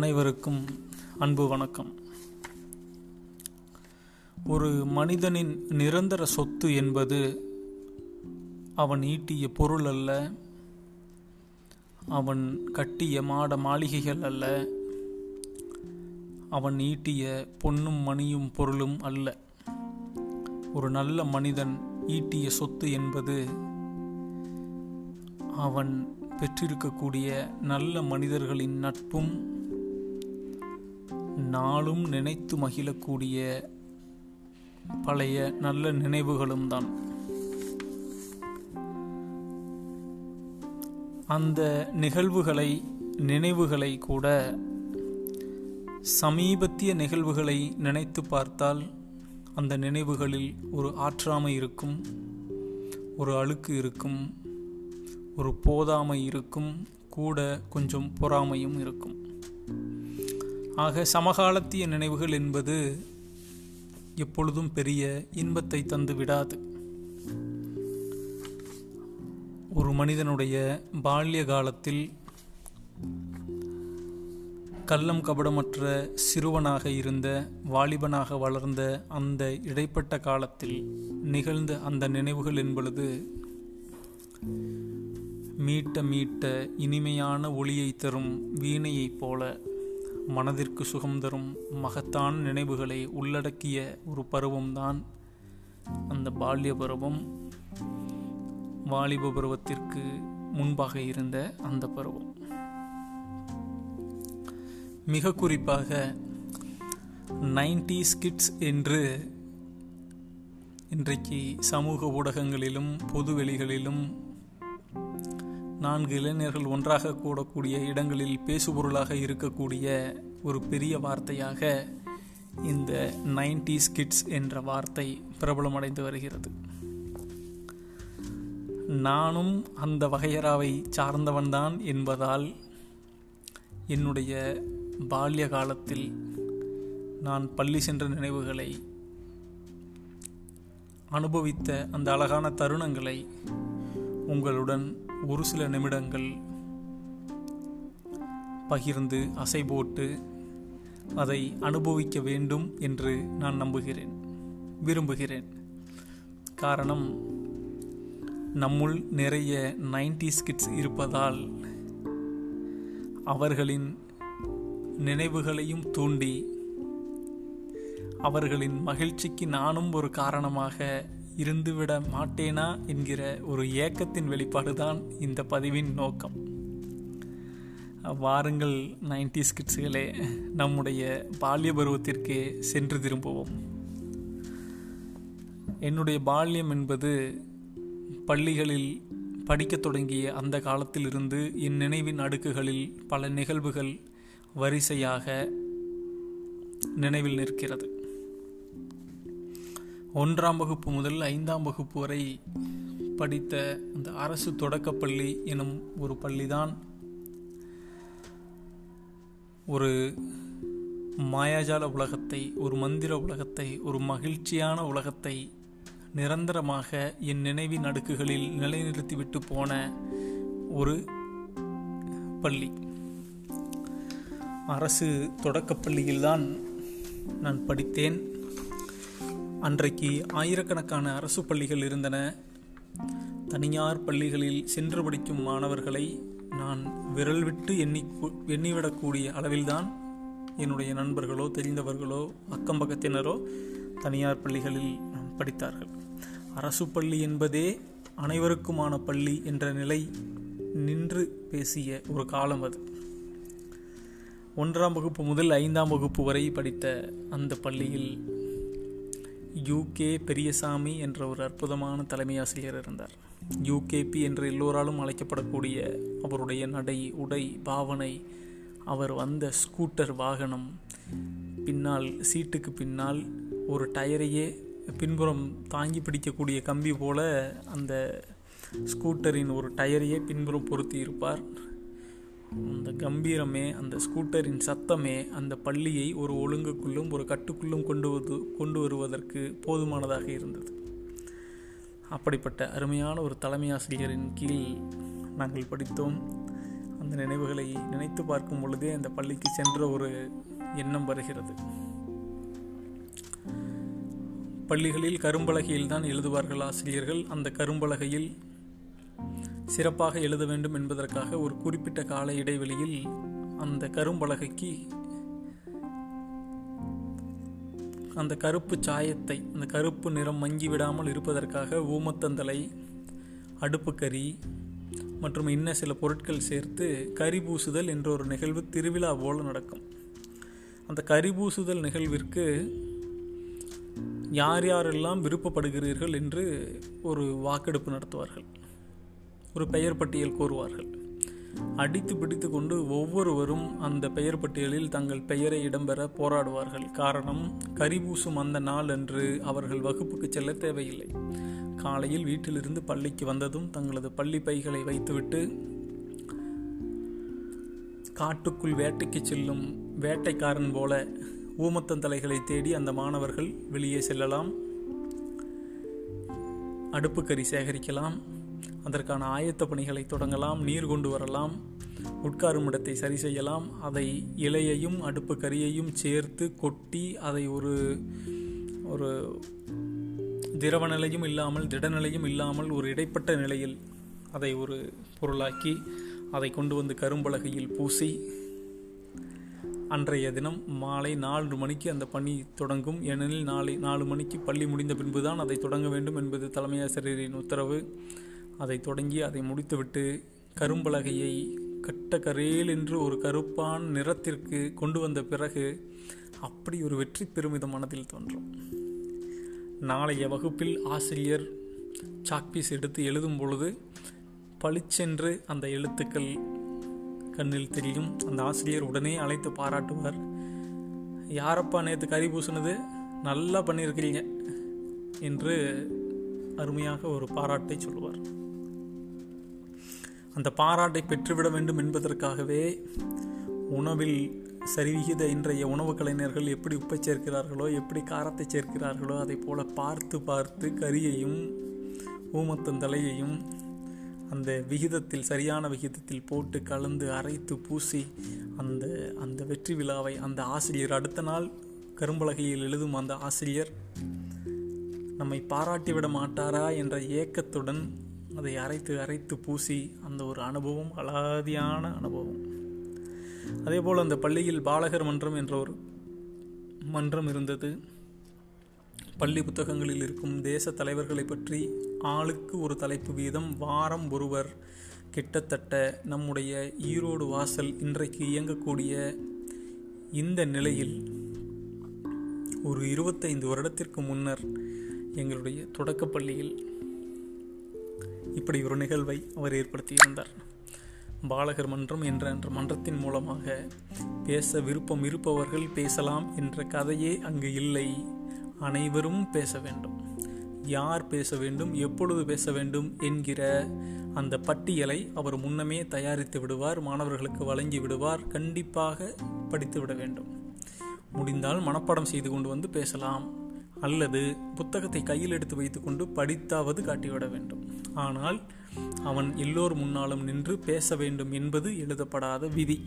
அனைவருக்கும் அன்பு வணக்கம். ஒரு மனிதனின் நிரந்தர சொத்து என்பது அவன் ஈட்டிய பொருள் அல்ல அவன் கட்டிய மாட மாளிகைகள் அல்ல அவன் ஈட்டிய பொன்னும் மணியும் பொருளும் அல்ல. ஒரு நல்ல மனிதன் ஈட்டிய சொத்து என்பது அவன் பெற்றிருக்கக்கூடிய நல்ல மனிதர்களின் நட்பும் நாளும் நினைத்து மகிழக்கூடிய பழைய நல்ல நினைவுகளும் தான் அந்த நிகழ்வுகளை நினைவுகளை கூட சமீபத்திய நிகழ்வுகளை நினைத்து பார்த்தால் அந்த நினைவுகளில் ஒரு ஆற்றாமை இருக்கும் ஒரு அழுக்கு இருக்கும் ஒரு போதாமை இருக்கும் கூட கொஞ்சம் பொறாமையும் இருக்கும். ஆக சமகாலத்திய நினைவுகள் என்பது எப்பொழுதும் பெரிய இன்பத்தை தந்து விடாது. ஒரு மனிதனுடைய பால்ய காலத்தில் கள்ளம் கபடமற்ற சிறுவனாக இருந்த வாலிபனாக வளர்ந்த அந்த இடைப்பட்ட காலத்தில் நிகழ்ந்த அந்த நினைவுகள் என்பது மீட்ட மீட்ட இனிமையான ஒளியை தரும் வீணையைப் போல மனதிற்கு சுகம் தரும் மகத்தான நினைவுகளை உள்ளடக்கிய ஒரு பருவம்தான் அந்த பால்ய பருவம். வாலிப பருவத்திற்கு முன்பாக இருந்த அந்த பருவம். மிக குறிப்பாக நைன்டி ஸ்கிட்ஸ் என்று இன்றைக்கு சமூக ஊடகங்களிலும் பொதுவெளிகளிலும் நான்கு இளைஞர்கள் ஒன்றாக கூடக்கூடிய இடங்களில் பேசுபொருளாக இருக்கக்கூடிய ஒரு பெரிய வார்த்தையாக இந்த நைன்டிஸ் கிட்ஸ் என்ற வார்த்தை பிரபலமடைந்து வருகிறது. நானும் அந்த வகையராவை சார்ந்தவன்தான் என்பதால் என்னுடைய பால்ய காலத்தில் நான் பள்ளி சென்ற நினைவுகளை அனுபவித்த அந்த அழகான தருணங்களை உங்களுடன் ஒரு சில நிமிடங்கள் பகிர்ந்து அசை போட்டு அதை அனுபவிக்க வேண்டும் என்று நான் நம்புகிறேன் விரும்புகிறேன். காரணம் நம்முள் நிறைய நைன்டி ஸ்கிட்ஸ் இருப்பதால் அவர்களின் நினைவுகளையும் தூண்டி அவர்களின் மகிழ்ச்சிக்கு நானும் ஒரு காரணமாக இருந்துவிட மாட்டேனா என்கிற ஒரு ஏக்கத்தின் வெளிப்பாடுதான் இந்த பதிவின் நோக்கம். வாருங்கள் நைன்டி ஸ்கிட்ஸுகளே நம்முடைய பால்ய பருவத்திற்கே சென்று திரும்புவோம். என்னுடைய பால்யம் என்பது பள்ளிகளில் படிக்கத் தொடங்கிய அந்த காலத்திலிருந்து என் நினைவின் அடுக்குகளில் பல நிகழ்வுகள் வரிசையாக நினைவில் நிற்கிறது. ஒன்றாம் வகுப்பு முதல் ஐந்தாம் வகுப்பு வரை படித்த அந்த அரசு தொடக்கப்பள்ளி எனும் ஒரு பள்ளிதான். ஒரு மாயாஜால உலகத்தை ஒரு மந்திர உலகத்தை ஒரு மகிழ்ச்சியான உலகத்தை நிரந்தரமாக என் நினைவின் அடுக்குகளில் நிலைநிறுத்திவிட்டு போன ஒரு பள்ளி. அரசு தொடக்கப்பள்ளியில்தான் நான் படித்தேன். அன்றைக்கு ஆயிரக்கணக்கான அரசு பள்ளிகள் இருந்தன. தனியார் பள்ளிகளில் சென்று படிக்கும் மாணவர்களை நான் விரல் விட்டு எண்ணி எண்ணிவிடக்கூடிய அளவில்தான் என்னுடைய நண்பர்களோ தெரிந்தவர்களோ அக்கம் பக்கத்தினரோ தனியார் பள்ளிகளில் படித்தார்கள். அரசு பள்ளி என்பதே அனைவருக்குமான பள்ளி என்ற நிலை நின்று பேசிய ஒரு காலம் அது. ஒன்றாம் வகுப்பு முதல் ஐந்தாம் வகுப்பு வரை படித்த அந்த பள்ளியில் யூகே பெரியசாமி என்ற ஒரு அற்புதமான தலைமை ஆசிரியர் இருந்தார் யூகேபி என்று எல்லோராலும் அழைக்கப்படக்கூடிய அவருடைய நடை உடை பாவனை அவர் வந்த ஸ்கூட்டர் வாகனம் பின்னால் சீட்டுக்கு பின்னால் ஒரு டயரையே பின்புறம் தாங்கி பிடிக்கக்கூடிய கம்பி போல அந்த ஸ்கூட்டரின் ஒரு டயரையே பின்புறம் பொருத்தி இருப்பார். அந்த கம்பீரமே அந்த ஸ்கூட்டரின் சத்தமே அந்த பள்ளியை ஒரு ஒழுங்குக்குள்ளும் ஒரு கட்டுக்குள்ளும் கொண்டு வது கொண்டு வருவதற்கு போதுமானதாக இருந்தது. அப்படிப்பட்ட அருமையான ஒரு தலைமை ஆசிரியரின் கீழ் நாங்கள் படித்தோம். அந்த நினைவுகளை நினைத்து பார்க்கும் பொழுதே அந்த பள்ளிக்கு சென்ற ஒரு எண்ணம் வருகிறது. பள்ளிகளில் கரும்பலகையில் தான் எழுதுவார்கள் ஆசிரியர்கள். அந்த கரும்பலகையில் சிறப்பாக எழுத வேண்டும் என்பதற்காக ஒரு குறிப்பிட்ட கால இடைவெளியில் அந்த கரும்பலகைக்கு அந்த கருப்பு சாயத்தை அந்த கருப்பு நிறம் மங்கி விடாமல் இருப்பதற்காக ஊமத்தந்தலை அடுப்புக்கறி மற்றும் இன்ன சில பொருட்கள் சேர்த்து கறி பூசுதல் என்ற ஒரு நிகழ்வு திருவிழா போல நடக்கும். அந்த கறி பூசுதல் நிகழ்விற்கு யார் யாரெல்லாம் விருப்பப்படுகிறீர்கள் என்று ஒரு வாக்கெடுப்பு நடத்துவார்கள். ஒரு பெயர் பட்டியல் கோருவார்கள். அடித்து பிடித்து கொண்டு ஒவ்வொருவரும் அந்த பெயர் பட்டியலில் தங்கள் பெயரை இடம்பெற போராடுவார்கள். காரணம் கரிபூசும் அந்த நாள் அன்று அவர்கள் வகுப்புக்கு செல்ல தேவையில்லை. காலையில் வீட்டிலிருந்து பள்ளிக்கு வந்ததும் தங்களது பள்ளி பைகளை வைத்துவிட்டு காட்டுக்குள் வேட்டைக்கு செல்லும் வேட்டைக்காரன் போல ஊமத்தந்தலைகளை தேடி அந்த மாணவர்கள் வெளியே செல்லலாம். அடுப்புக்கறி சேகரிக்கலாம். அதற்கான ஆயத்த பணிகளை தொடங்கலாம் நீர் கொண்டு வரலாம் உட்காரும் இடத்தை சரி செய்யலாம். அதை இலையையும் அடுப்பு கரியையும் சேர்த்து கொட்டி அதை ஒரு ஒரு திரவ நிலையும் இல்லாமல் திடநிலையும் இல்லாமல் ஒரு இடைப்பட்ட நிலையில் அதை ஒரு பொருளாக்கி அதை கொண்டு வந்து கரும்பலகையில் பூசி அன்றைய தினம் மாலை நாலு மணிக்கு அந்த பணி தொடங்கும். ஏனெனில் நாளை நாலு மணிக்கு பள்ளி முடிந்த பின்புதான் அதை தொடங்க வேண்டும் என்பது தலைமை ஆசிரியரின் உத்தரவு. அதை தொடங்கி அதை முடித்துவிட்டு கரும்பலகையை கட்ட கரேல் என்று ஒரு கருப்பான் நிறத்திற்கு கொண்டு வந்த பிறகு அப்படி ஒரு வெற்றி பெருமிதம் மனதில் தோன்றும். நாளைய வகுப்பில் ஆசிரியர் சாக்பீஸ் எடுத்து எழுதும் பொழுது பளிச்சென்று அந்த எழுத்துக்கள் கண்ணில் தெரியும். அந்த ஆசிரியர் உடனே அழைத்து பாராட்டுவார். யாரப்பா நேற்று கறி பூசினது? நல்லா பண்ணியிருக்கிறீங்க என்று அருமையாக ஒரு பாராட்டை சொல்லுவார். அந்த பாராட்டை பெற்றுவிட வேண்டும் என்பதற்காகவே உணவில் சரிவிகித இன்றைய உணவு கலைஞர்கள் எப்படி உப்பை சேர்க்கிறார்களோ எப்படி காரத்தை சேர்க்கிறார்களோ அதை போல பார்த்து பார்த்து கறியையும் ஊமத்தந்தலையையும் அந்த விகிதத்தில் சரியான விகிதத்தில் போட்டு கலந்து அரைத்து பூசி அந்த அந்த வெற்றி விழாவை அந்த ஆசிரியர் அடுத்த நாள் கரும்பலகையில் எழுதும் அந்த ஆசிரியர் நம்மை பாராட்டிவிட மாட்டாரா என்ற ஏக்கத்துடன் அதை அரைத்து அரைத்து பூசி அந்த ஒரு அனுபவம் அலாதியான அனுபவம். அதே போல் அந்த பள்ளியில் பாலகர் மன்றம் என்ற ஒரு மன்றம் இருந்தது. பள்ளி புத்தகங்களில் இருக்கும் தேச தலைவர்களை பற்றி ஆளுக்கு ஒரு தலைப்பு வீதம் வாரம் ஒருவர் கிட்டத்தட்ட நம்முடைய ஈரோடு வாசல் இன்றைக்கு இயங்கக்கூடிய இந்த நிலையில் ஒரு இருபத்தைந்து வருடத்திற்கு முன்னர் எங்களுடைய தொடக்கப்பள்ளியில் இப்படி ஒரு நிகழ்வை அவர் ஏற்படுத்தியிருந்தார். பாலகர் மன்றம் என்ற என்ற மன்றத்தின் மூலமாக பேச விருப்பம் இருப்பவர்கள் பேசலாம் என்ற கதையே அங்கு இல்லை. அனைவரும் பேச வேண்டும். யார் பேச வேண்டும் எப்பொழுது பேச வேண்டும் என்கிற அந்த பட்டியலை அவர் முன்னமே தயாரித்து விடுவார் மாணவர்களுக்கு வழங்கி விடுவார் கண்டிப்பாக படித்து விட வேண்டும். முடிந்தால் மனப்பாடம் செய்து கொண்டு வந்து பேசலாம். அல்லது புத்தகத்தை கையில் எடுத்து வைத்துக்கொண்டு படித்தாவது காட்டிவிட வேண்டும். ஆனால் அவன் எல்லோர் முன்னாலும் நின்று பேச வேண்டும் என்பது எழுதப்படாத விதி.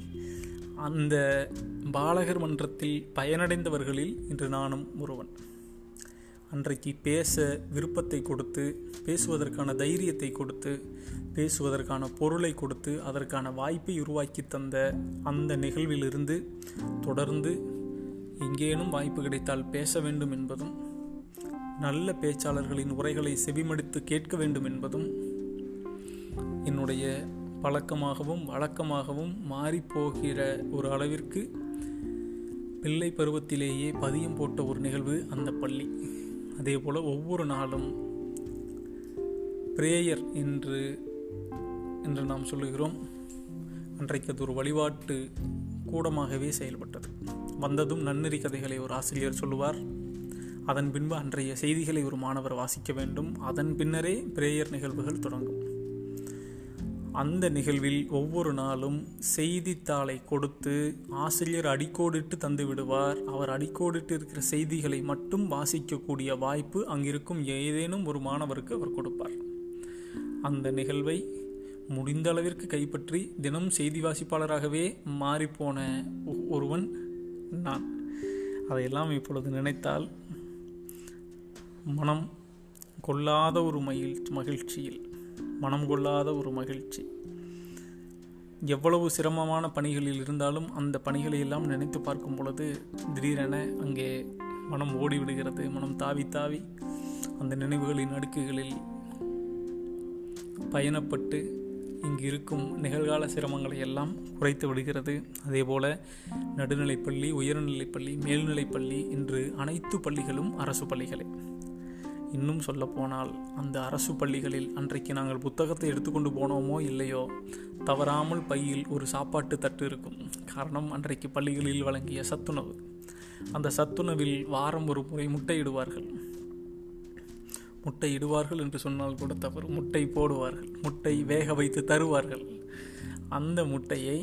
அந்த பாலகர் மன்றத்தில் பயனடைந்தவர்களில் இன்று நானும் ஒருவன். அன்றைக்கு பேச விருப்பத்தை கொடுத்து பேசுவதற்கான தைரியத்தை கொடுத்து பேசுவதற்கான பொருளை கொடுத்து அதற்கான வாய்ப்பை உருவாக்கி தந்த அந்த நிகழ்விலிருந்து தொடர்ந்து எங்கேனும் வாய்ப்பு கிடைத்தால் பேச வேண்டும் என்பதும் நல்ல பேச்சாளர்களின் உரைகளை செவிமடித்து கேட்க வேண்டும் என்பதும் என்னுடைய பழக்கமாகவும் வழக்கமாகவும் மாறிப்போகிற ஒரு அளவிற்கு பிள்ளை பருவத்திலேயே பதியம் போட்ட ஒரு நிகழ்வு அந்த பள்ளி. அதே போல் ஒவ்வொரு நாளும் பிரேயர் என்று என்று நாம் சொல்லுகிறோம். அன்றைக்கு அது ஒரு வழிபாட்டு கூடமாகவே செயல்பட்டது. வந்ததும் நன்னெறி கதைகளை ஒரு ஆசிரியர் சொல்லுவார். அதன் பின்பு அன்றைய செய்திகளை ஒரு மாணவர் வாசிக்க வேண்டும். அதன் பின்னரே பிரேயர் நிகழ்வுகள் தொடங்கும். அந்த நிகழ்வில் ஒவ்வொரு நாளும் செய்தித்தாளை கொடுத்து ஆசிரியர் அடிக்கோடிட்டு தந்து விடுவார். அவர் அடிக்கோடிட்டு இருக்கிற செய்திகளை மட்டும் வாசிக்கக்கூடிய வாய்ப்பு அங்கிருக்கும். ஏதேனும் ஒரு மாணவருக்கு அவர் கொடுப்பார். அந்த நிகழ்வை முடிந்த அளவிற்கு கைப்பற்றி தினம் செய்தி வாசிப்பாளராகவே மாறிப்போன ஒருவன் நான். அதையெல்லாம் இப்பொழுது நினைத்தால் மனம் கொள்ளாத ஒரு மகிழ் மகிழ்ச்சியில். மனம் கொள்ளாத ஒரு மகிழ்ச்சி. எவ்வளவு சிரமமான பணிகளில் இருந்தாலும் அந்த பணிகளை எல்லாம் நினைத்து பார்க்கும் பொழுது திடீரென அங்கே மனம் ஓடிவிடுகிறது மனம் தாவி தாவி அந்த நினைவுகளின் அடுக்குகளில் பயணப்பட்டு இங்கு இருக்கும் நிகழ்கால சிரமங்களை எல்லாம் குறைத்து விடுகிறது. அதேபோல நடுநிலைப்பள்ளி உயர்நிலைப்பள்ளி மேல்நிலைப்பள்ளி என்று அனைத்து பள்ளிகளும் அரசு பள்ளிகளே. இன்னும் சொல்லப்போனால் அந்த அரசு பள்ளிகளில் அன்றைக்கு நாங்கள் புத்தகத்தை எடுத்துக்கொண்டு போனோமோ இல்லையோ தவறாமல் பையில் ஒரு சாப்பாட்டு தட்டு இருக்கும். காரணம் அன்றைக்கு பள்ளிகளில் வழங்கிய சத்துணவு. அந்த சத்துணவில் வாரம் ஒரு முறை முட்டையிடுவார்கள் முட்டை இடுவார்கள் என்று சொன்னால் கூட தவறு. முட்டை போடுவார்கள். முட்டை வேக வைத்து தருவார்கள். அந்த முட்டையை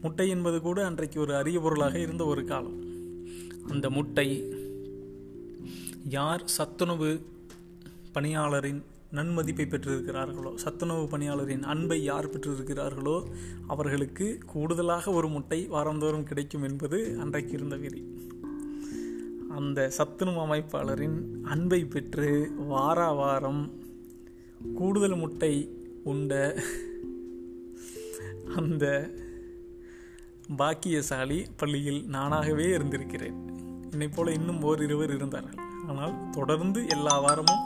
முட்டை என்பது கூட அன்றைக்கு ஒரு அரிய பொருளாக இருந்த ஒரு காலம். அந்த முட்டை யார் சத்துணவு பணியாளரின் நன்மதிப்பை பெற்றிருக்கிறார்களோ சத்துணவு பணியாளரின் அன்பை யார் பெற்றிருக்கிறார்களோ அவர்களுக்கு கூடுதலாக ஒரு முட்டை வாரந்தோறும் கிடைக்கும் என்பது அன்றைக்கு இருந்த விதி. அந்த சத்துணவு அமைப்பாளரின் அன்பை பெற்று வார வாரம் கூடுதல் முட்டை உண்ட அந்த பாக்கியசாலி பள்ளியில் நானாகவே இருந்திருக்கிறேன். என்னை போல இன்னும் ஓரிருவர் இருந்தார்கள். ஆனால் தொடர்ந்து எல்லா வாரமும்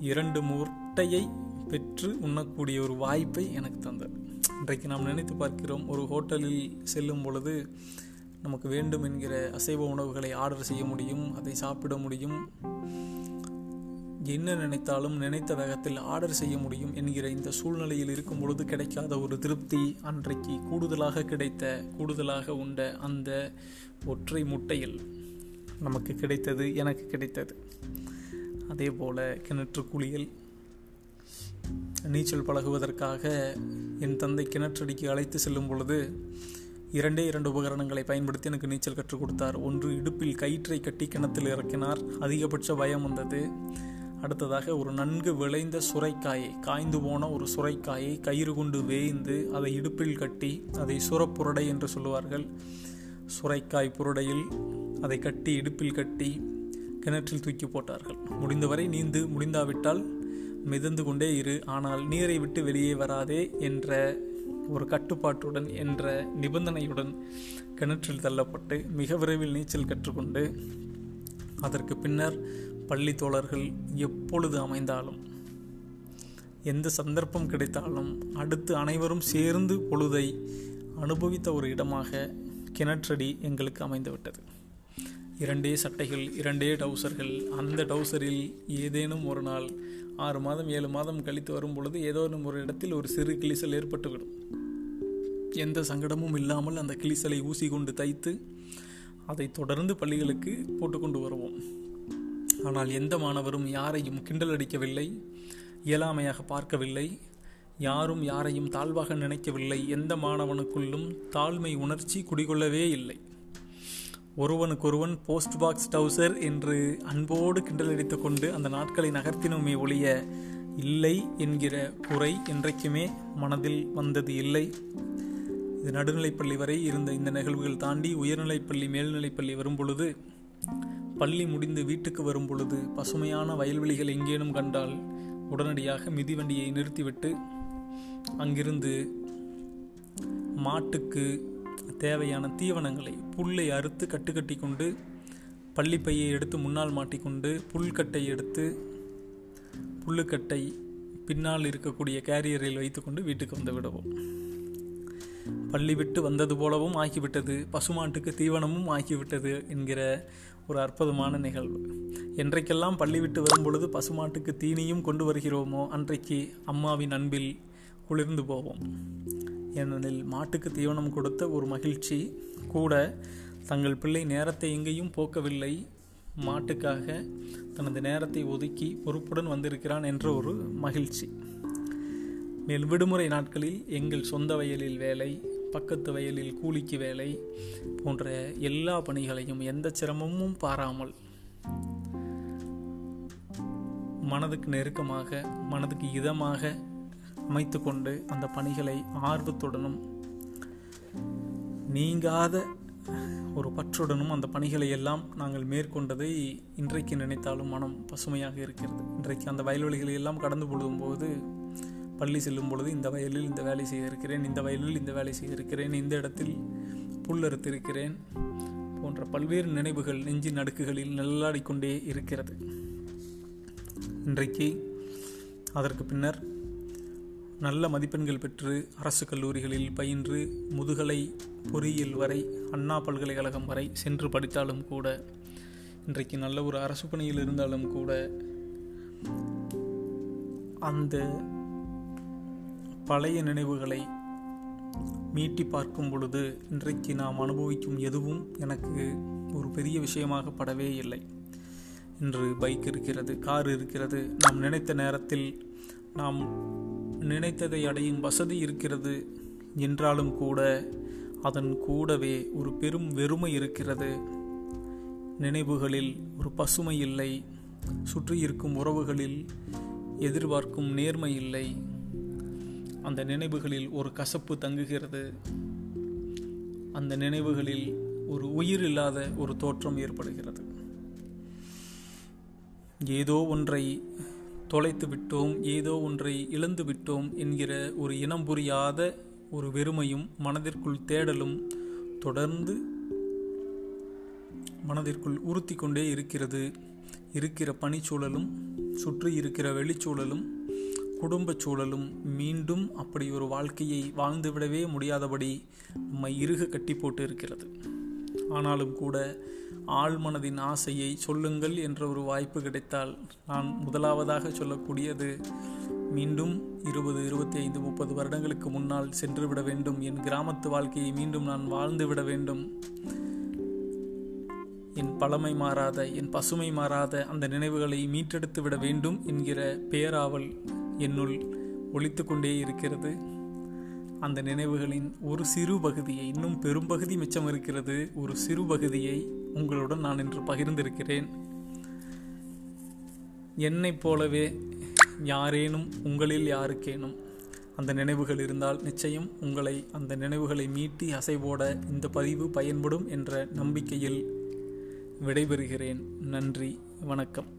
இரண்டு முட்டையை பெற்று உண்ணக்கூடிய ஒரு வாய்ப்பை எனக்கு தந்தது. இன்றைக்கு நாம் நினைத்து பார்க்கிறோம் ஒரு ஹோட்டலில் செல்லும் பொழுது நமக்கு வேண்டும் என்கிற அசைவ உணவுகளை ஆர்டர் செய்ய முடியும் அதை சாப்பிட முடியும். என்ன நினைத்தாலும் நினைத்த வேகத்தில் ஆர்டர் செய்ய முடியும் என்கிற இந்த சூழ்நிலையில் இருக்கும் பொழுது கிடைக்காத ஒரு திருப்தி அன்றைக்கு கூடுதலாக கிடைத்த கூடுதலாக உண்ட அந்த ஒற்றை முட்டையில் நமக்கு கிடைத்தது எனக்கு கிடைத்தது. அதே போல் கிணற்று குளியல். நீச்சல் பழகுவதற்காக என் தந்தை கிணற்றடிக்கு அழைத்து செல்லும் பொழுது இரண்டே இரண்டு உபகரணங்களை பயன்படுத்தி எனக்கு நீச்சல் கற்றுக் கொடுத்தார். ஒன்று இடுப்பில் கயிற்றை கட்டி கிணத்தில் இறக்கினார். அதிகபட்ச பயம் வந்தது. அடுத்ததாக ஒரு நன்கு விளைந்த சுரைக்காயை காய்ந்து போன ஒரு சுரைக்காயை கயிறு கொண்டு வேய்ந்து அதை இடுப்பில் கட்டி அதை சுரப்புரடை என்று சொல்லுவார்கள். சுரைக்காய் புரடையில் அதை கட்டி இடுப்பில் கட்டி கிணற்றில் தூக்கி போட்டார்கள். முடிந்தவரை நீந்து முடிந்தாவிட்டால் மிதந்து கொண்டே இரு. ஆனால் நீரை விட்டு வெளியே வராதே என்ற ஒரு கட்டுப்பாட்டுடன் என்ற நிபந்தனையுடன் கிணற்றில் தள்ளப்பட்டு மிக விரைவில் நீச்சல் கற்றுக்கொண்டு அதற்கு பின்னர் பள்ளி தோழர்கள் எப்பொழுது அமைந்தாலும் எந்த சந்தர்ப்பம் கிடைத்தாலும் அடுத்து அனைவரும் சேர்ந்து பொழுதை அனுபவித்த ஒரு இடமாக கிணற்றடி எங்களுக்கு அமைந்துவிட்டது. இரண்டே சட்டைகள் இரண்டே டவுசர்கள். அந்த டவுசரில் ஏதேனும் ஒரு நாள் ஆறு மாதம் ஏழு மாதம் கழித்து வரும் பொழுது ஏதோ ஒரு இடத்தில் ஒரு சிறு கிளிசல் ஏற்பட்டுவிடும். எந்த சங்கடமும் இல்லாமல் அந்த கிளிசலை ஊசி கொண்டு தைத்து அதை தொடர்ந்து பள்ளிகளுக்கு போட்டுக்கொண்டு வருவோம். ஆனால் எந்த மாணவரும் யாரையும் கிண்டல் அடிக்கவில்லை இயலாமையாக பார்க்கவில்லை யாரும் யாரையும் தாழ்வாக நினைக்கவில்லை. எந்த மாணவனுக்குள்ளும் தாழ்மை உணர்ச்சி குடிகொள்ளவே இல்லை. ஒருவனுக்கொருவன் போஸ்ட் பாக்ஸ் டவுசர் என்று அன்போடு கிண்டலடித்து கொண்டு அந்த நாட்களை நகர்த்தினோமே ஒழிய இல்லை என்கிற குறை என்றைக்குமே மனதில் வந்தது இல்லை. இது நடுநிலைப்பள்ளி வரை இருந்த இந்த நிகழ்வுகள் தாண்டி உயர்நிலைப்பள்ளி மேல்நிலைப்பள்ளி வரும் பொழுது பள்ளி முடிந்து வீட்டுக்கு வரும் பொழுது பசுமையான வயல்வெளிகள் எங்கேனும் கண்டால் உடனடியாக மிதிவண்டியை நிறுத்திவிட்டு அங்கிருந்து மாட்டுக்கு தேவையான தீவனங்களை புல்லை அறுத்து கட்டுக்கட்டி கொண்டு பள்ளிப்பையை எடுத்து முன்னால் மாட்டிக்கொண்டு புல்கட்டை எடுத்து புல்லுக்கட்டை பின்னால் இருக்கக்கூடிய கேரியரில் வைத்துக்கொண்டு வீட்டுக்கு வந்து விடுவோம். பள்ளி விட்டு வந்தது போலவும் ஆகிவிட்டது. பசுமாட்டுக்கு தீவனமும் ஆகிவிட்டது என்கிற ஒரு அற்புதமான நிகழ்வு. என்றைக்கெல்லாம் பள்ளி விட்டு வரும்பொழுது பசுமாட்டுக்கு தீனியும் கொண்டு வருகிறோமோ அன்றைக்கு அம்மாவின் அன்பில் குளிர்ந்து போவோம். ஏனெனில் மாட்டுக்கு தீவனம் கொடுத்த ஒரு மகிழ்ச்சி கூட தங்கள் பிள்ளை நேரத்தை எங்கேயும் போக்கவில்லை. மாட்டுக்காக தனது நேரத்தை ஒதுக்கி பொறுப்புடன் வந்திருக்கிறான் என்ற ஒரு மகிழ்ச்சி. மேல் விடுமுறை நாட்களில் எங்கள் சொந்த வயலில் வேலை பக்கத்து வயலில் கூலிக்கு வேலை போன்ற எல்லா பணிகளையும் எந்த சிரமமும் பாராமல் மனதுக்கு நெருக்கமாக மனதுக்கு இதமாக அமைத்து கொண்டு அந்த பணிகளை ஆர்வத்துடனும் நீங்காத ஒரு பற்றுடனும் அந்த பணிகளை எல்லாம் நாங்கள் மேற்கொண்டதை இன்றைக்கு நினைத்தாலும் மனம் பசுமையாக இருக்கிறது. இன்றைக்கு அந்த வயல்வெளிகளை எல்லாம் கடந்து கொள்ளும் போது பள்ளி செல்லும் பொழுது இந்த வயலில் இந்த வேலை செய்ய இருக்கிறேன் இந்த வயலில் இந்த வேலை செய்ய இருக்கிறேன் இந்த இடத்தில் புல் அறுத்திருக்கிறேன் போன்ற பல்வேறு நினைவுகள் நெஞ்சின் நடுக்குகளில் நல்லாடிக்கொண்டே இருக்கிறது. இன்றைக்கு அதற்கு பின்னர் நல்ல மதிப்பெண்கள் பெற்று அரசு கல்லூரிகளில் பயின்று முதுகலை பொறியியல் வரை அண்ணா பல்கலைக்கழகம் வரை சென்று படித்தாலும் கூட இன்றைக்கு நல்ல ஒரு அரசு பணியில் இருந்தாலும் கூட அந்த பழைய நினைவுகளை மீட்டி பார்க்கும் பொழுது இன்றைக்கு நாம் அனுபவிக்கும் எதுவும் எனக்கு ஒரு பெரிய விஷயமாக படவே இல்லை. இன்று பைக் இருக்கிறது கார் இருக்கிறது. நாம் நினைத்த நேரத்தில் நாம் நினைத்ததை அடையும் வசதி இருக்கிறது. என்றாலும் கூட அதன் கூடவே ஒரு பெரும் வெறுமை இருக்கிறது. நினைவுகளில் ஒரு பசுமை இல்லை. சுற்றி இருக்கும் உறவுகளில் எதிர்பார்க்கும் நேர்மை இல்லை. அந்த நினைவுகளில் ஒரு கசப்பு தங்குகிறது. அந்த நினைவுகளில் ஒரு உயிர் இல்லாத ஒரு தோற்றம் ஏற்படுகிறது. ஏதோ ஒன்றை தொலைத்து விட்டோம் ஏதோ ஒன்றை இழந்து விட்டோம் என்கிற ஒரு இனம் புரியாத ஒரு வெறுமையும் மனதிற்குள் தேடலும் தொடர்ந்து மனதிற்குள் உறுத்தி கொண்டே இருக்கிறது. இருக்கிற பனிச்சூழலும் சுற்றி இருக்கிற வெளிச்சூழலும் குடும்பச் சூழலும் மீண்டும் அப்படி ஒரு வாழ்க்கையை வாழ்ந்துவிடவே முடியாதபடி நம்மை இறுக கட்டி போட்டு இருக்கிறது. ஆனாலும் கூட ஆழ்மனதின் ஆசையை சொல்லுங்கள் என்ற ஒரு வாய்ப்பு கிடைத்தால் நான் முதலாவதாக சொல்லக்கூடியது மீண்டும் இருபது இருபத்தி ஐந்து முப்பது வருடங்களுக்கு முன்னால் சென்று விட வேண்டும். என் கிராமத்து வாழ்க்கையை மீண்டும் நான் வாழ்ந்து விட வேண்டும். என் பழமை மாறாத என் பசுமை மாறாத அந்த நினைவுகளை மீட்டெடுத்து விட வேண்டும் என்கிற பேராவல் என்னுள் ஒழித்து கொண்டே இருக்கிறது. அந்த நினைவுகளின் ஒரு சிறு பகுதியை இன்னும் பெரும்பகுதி மிச்சம் இருக்கிறது. ஒரு சிறு பகுதியை உங்களுடன் நான் இன்று பகிர்ந்திருக்கிறேன். என்னைப் போலவே யாரேனும் உங்களில் யாருக்கேனும் அந்த நினைவுகள் இருந்தால் நிச்சயம் உங்களை அந்த நினைவுகளை மீட்டி அசைவோட இந்த பதிவு பயன்படும் என்ற நம்பிக்கையில் விடைபெறுகிறேன். நன்றி வணக்கம்.